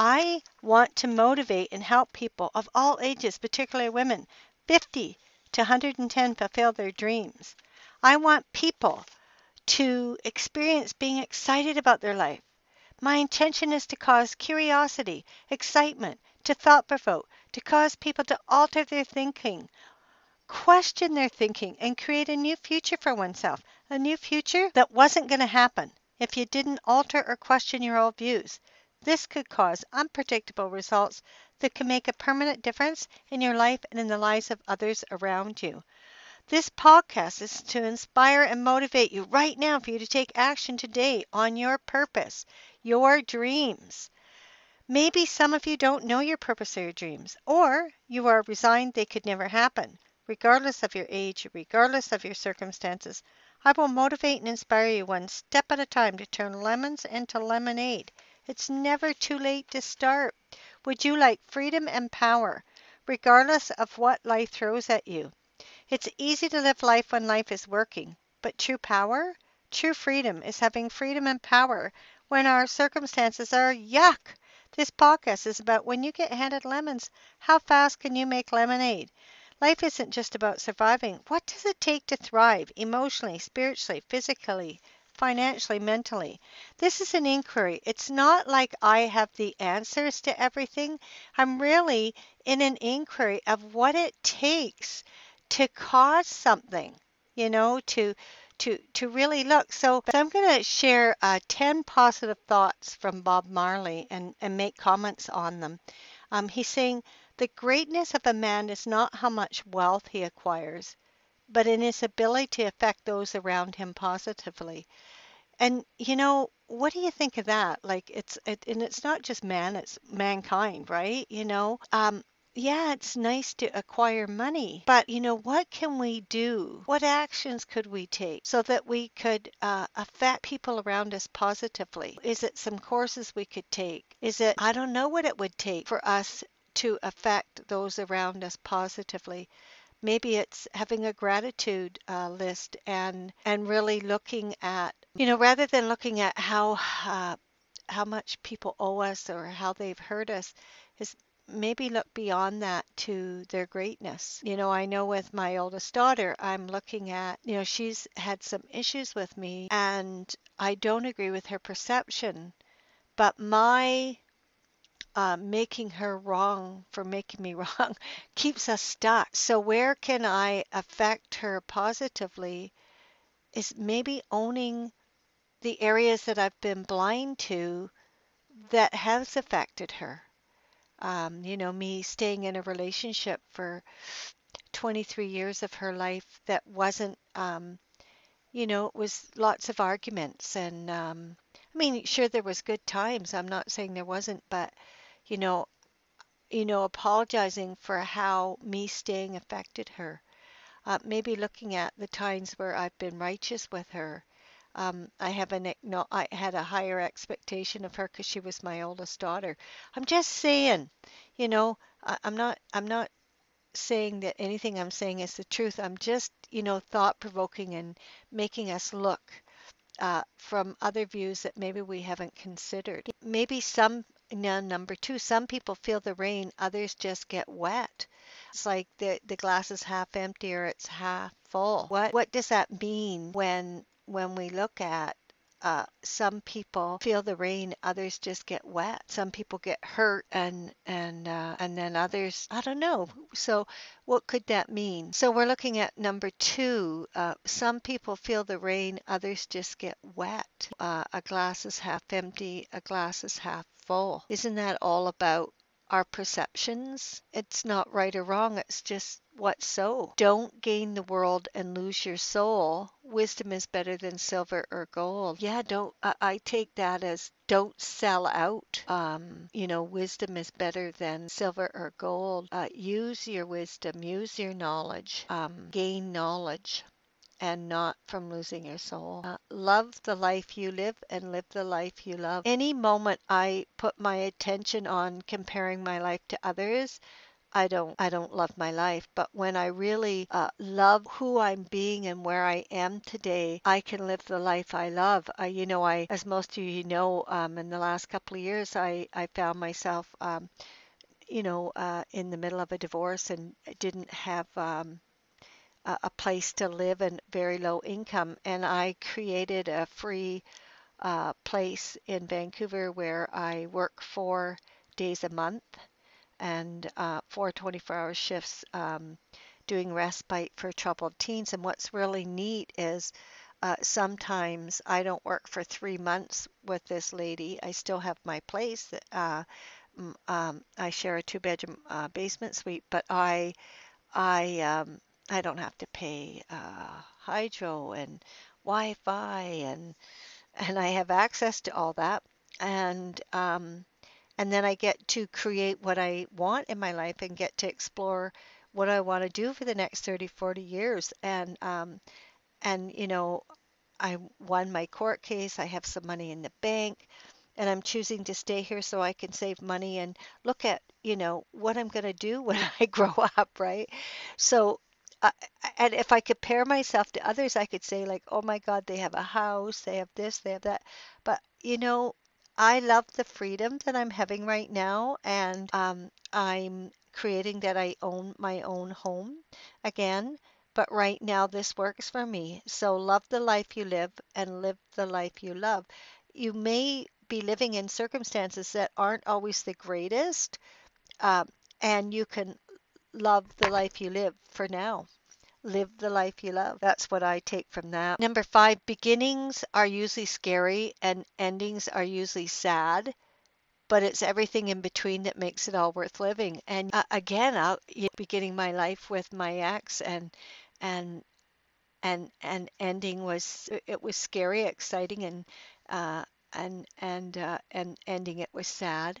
I want to motivate and help people of all ages, particularly women, 50 to 110 fulfill their dreams. I want people to experience being excited about their life. My intention is to cause curiosity, excitement, to thought provoke, to cause people to alter their thinking, question their thinking, and create a new future for oneself. A new future that wasn't going to happen if you didn't alter or question your old views. This could cause unpredictable results that can make a permanent difference in your life and in the lives of others around you. This podcast is to inspire and motivate you right now for you to take action today on your purpose, your dreams. Maybe some of you don't know your purpose or your dreams, or you are resigned they could never happen. Regardless of your age, regardless of your circumstances, I will motivate and inspire you one step at a time to turn lemons into lemonade. It's never too late to start. Would you like freedom and power, regardless of what life throws at you? It's easy to live life when life is working, but true power, true freedom is having freedom and power when our circumstances are yuck. This podcast is about when you get handed lemons, how fast can you make lemonade? Life isn't just about surviving. What does it take to thrive emotionally, spiritually, physically, financially, mentally. This is an inquiry. It's not like I have the answers to everything. I'm really in an inquiry of what it takes to cause something, you know, to to to really look. So I'm going to share uh, 10 positive thoughts from Bob Marley and and make comments on them. Um, he's saying the greatness of a man is not how much wealth he acquires, but in his ability to affect those around him positively. And you know, what do you think of that? Like it's it, and it's not just man, it's mankind, right? You know, um yeah, it's nice to acquire money, but you know, what can we do? What actions could we take so that we could uh, affect people around us positively? Is it some courses we could take? Is it, I don't know what it would take for us to affect those around us positively maybe it's having a gratitude uh, list and and really looking at you know rather than looking at how uh, how much people owe us or how they've hurt us is maybe look beyond that to their greatness. You know, I know with my oldest daughter, I'm looking at, you know, she's had some issues with me and I don't agree with her perception, but my uh, making her wrong for making me wrong keeps us stuck. So, where can I affect her positively is maybe owning the areas that I've been blind to that has affected her. Um, you know, me staying in a relationship for 23 years of her life that wasn't, um, you know, it was lots of arguments. And um, I mean, sure, there was good times. I'm not saying there wasn't, but you know, you know, apologizing for how me staying affected her. Uh, maybe looking at the times where I've been righteous with her, um, I have an no, I had a higher expectation of her because she was my oldest daughter. I'm just saying, you know, I, I'm not I'm not saying that anything I'm saying is the truth. I'm just, you know, thought provoking and making us look uh, from other views that maybe we haven't considered. Maybe some, now number two, some people feel the rain, others just get wet. It's like the, the glass is half empty or it's half full. What, what does that mean when, when we look at uh, some people feel the rain, others just get wet. Some people get hurt, and and uh, and then others, I don't know. So, what could that mean? So we're looking at number two. Uh, some people feel the rain, others just get wet. Uh, a glass is half empty, a glass is half full. Isn't that all about our perceptions? It's not right or wrong. It's just what so? Don't gain the world and lose your soul. Wisdom is better than silver or gold. Yeah, don't. I, I take that as don't sell out. Um, you know, wisdom is better than silver or gold. Uh, use your wisdom, use your knowledge, um, gain knowledge and not from losing your soul. Uh, love the life you live and live the life you love. Any moment I put my attention on comparing my life to others, I don't I don't love my life, but when I really uh, love who I'm being and where I am today, I can live the life I love. I, you know, I as most of you know, um, in the last couple of years, I I found myself, um, you know, uh, in the middle of a divorce and didn't have. Um, a place to live and very low income, and I created a free uh, place in Vancouver where I work four days a month and uh, four 24 hour shifts um, doing respite for troubled teens. And what's really neat is uh, sometimes I don't work for three months with this lady. I still have my place. Uh, um, I share a two bedroom uh, basement suite, but I, I, um, I don't have to pay uh, hydro and Wi-Fi and and I have access to all that. And um, and then I get to create what I want in my life and get to explore what I want to do for the next 30, 40 years. And um, and you know, I won my court case. I have some money in the bank, and I'm choosing to stay here so I can save money and look at you know what I'm going to do when I grow up, right? So. Uh, and if I compare myself to others, I could say like, "Oh my God, they have a house, they have this, they have that." But you know, I love the freedom that I'm having right now, and um, I'm creating that I own my own home again. But right now, this works for me. So love the life you live and live the life you love. You may be living in circumstances that aren't always the greatest, um, and you can love the life you live for now live the life you love. That's what I take from that. Number five, beginnings are usually scary and endings are usually sad, but it's everything in between that makes it all worth living. And uh, again, I'll you know, beginning my life with my ex and and and and ending was it was scary, exciting, and uh, and and uh, and ending it was sad.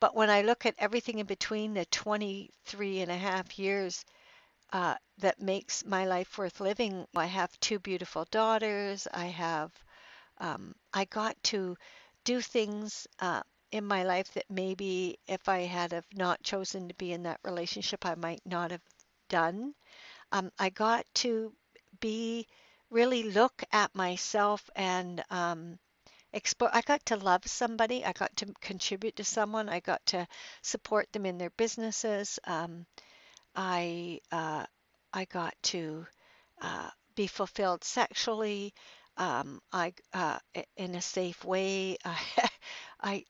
But when I look at everything in between the 23 and a half years uh, that makes my life worth living. I have two beautiful daughters. I have, um, I got to do things uh, in my life that maybe if I had have not chosen to be in that relationship, I might not have done. Um, I got to be really look at myself and um, explore. I got to love somebody. I got to contribute to someone. I got to support them in their businesses. Um, I uh, I got to uh, be fulfilled sexually. Um, I uh, in a safe way. I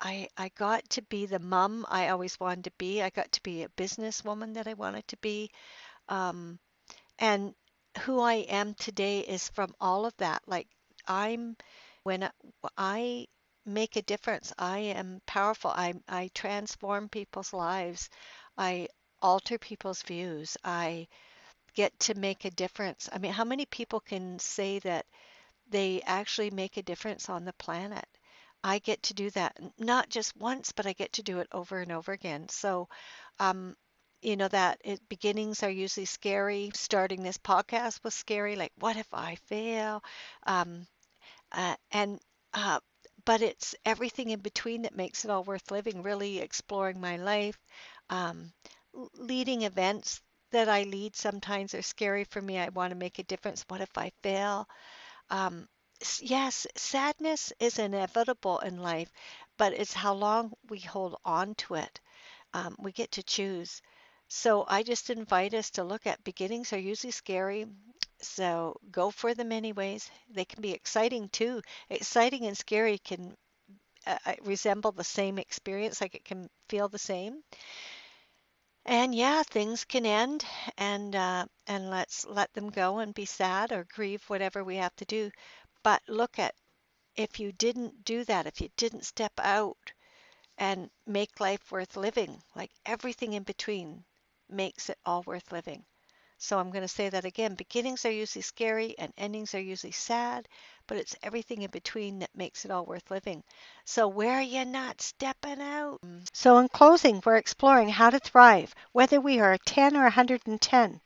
I I got to be the mom I always wanted to be. I got to be a businesswoman that I wanted to be. Um, and who I am today is from all of that. Like I'm when I make a difference, I am powerful. I I transform people's lives. I alter people's views. I get to make a difference. I mean, how many people can say that they actually make a difference on the planet? I get to do that not just once, but I get to do it over and over again. So, um, you know that it, beginnings are usually scary. Starting this podcast was scary. Like, what if I fail? Um, uh, and uh, but it's everything in between that makes it all worth living. Really exploring my life, um, leading events that I lead sometimes are scary for me. I want to make a difference. What if I fail? Um, yes, sadness is inevitable in life, but it's how long we hold on to it. Um, we get to choose. So I just invite us to look at beginnings are usually scary. So go for them anyways. They can be exciting too. Exciting and scary can uh, uh resemble the same experience, like it can feel the same. And yeah, things can end, and uh, and let's let them go and be sad or grieve, whatever we have to do. But look at if you didn't do that, if you didn't step out and make life worth living, like everything in between makes it all worth living. So I'm going to say that again. Beginnings are usually scary and endings are usually sad, but it's everything in between that makes it all worth living. So where are you not stepping out? Mm. So in closing, we're exploring how to thrive, whether we are a 10 or 110.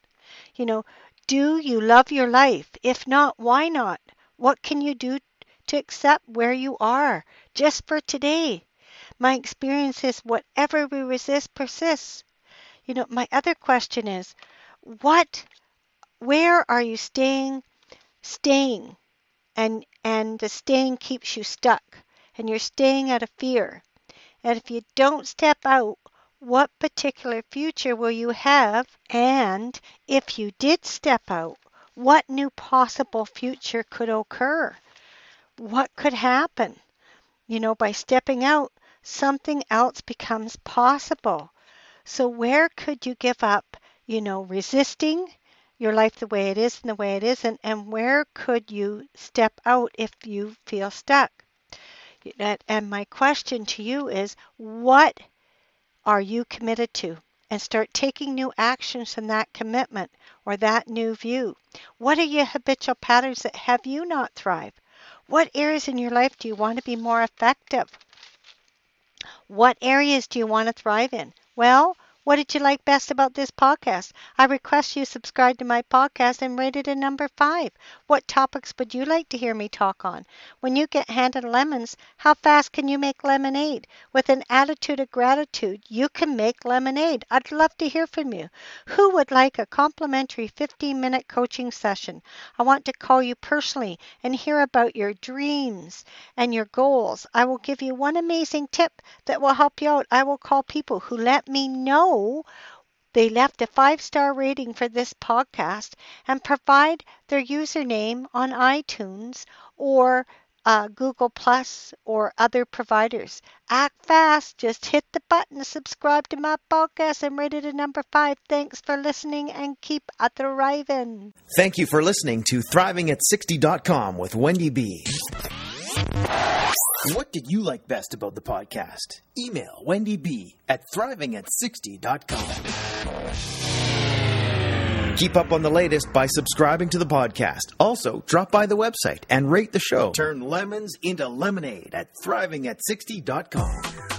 You know, do you love your life? If not, why not? What can you do to accept where you are just for today? My experience is whatever we resist persists. You know, my other question is, what, where are you staying, staying, and and the staying keeps you stuck, and you're staying out of fear. And if you don't step out, what particular future will you have? And if you did step out, what new possible future could occur? What could happen? You know, by stepping out, something else becomes possible. So, where could you give up, you know, resisting your life the way it is and the way it is? And, and where could you step out if you feel stuck? And my question to you is what are you committed to? And start taking new actions from that commitment or that new view. What are your habitual patterns that have you not thrive? What areas in your life do you want to be more effective? What areas do you want to thrive in? Well, what did you like best about this podcast? I request you subscribe to my podcast and rate it a number five. What topics would you like to hear me talk on? When you get handed lemons, how fast can you make lemonade? With an attitude of gratitude, you can make lemonade. I'd love to hear from you. Who would like a complimentary 15 minute coaching session? I want to call you personally and hear about your dreams and your goals. I will give you one amazing tip that will help you out. I will call people who let me know they left a five star rating for this podcast and provide their username on iTunes or uh, Google Plus or other providers. Act fast. Just hit the button, subscribe to my podcast, and rate it a number five. Thanks for listening and keep thriving. Thank you for listening to Thriving at 60.com with Wendy B. What did you like best about the podcast? Email Wendy B at thrivingat60.com. Keep up on the latest by subscribing to the podcast. Also, drop by the website and rate the show. Turn lemons into lemonade at thrivingat60.com.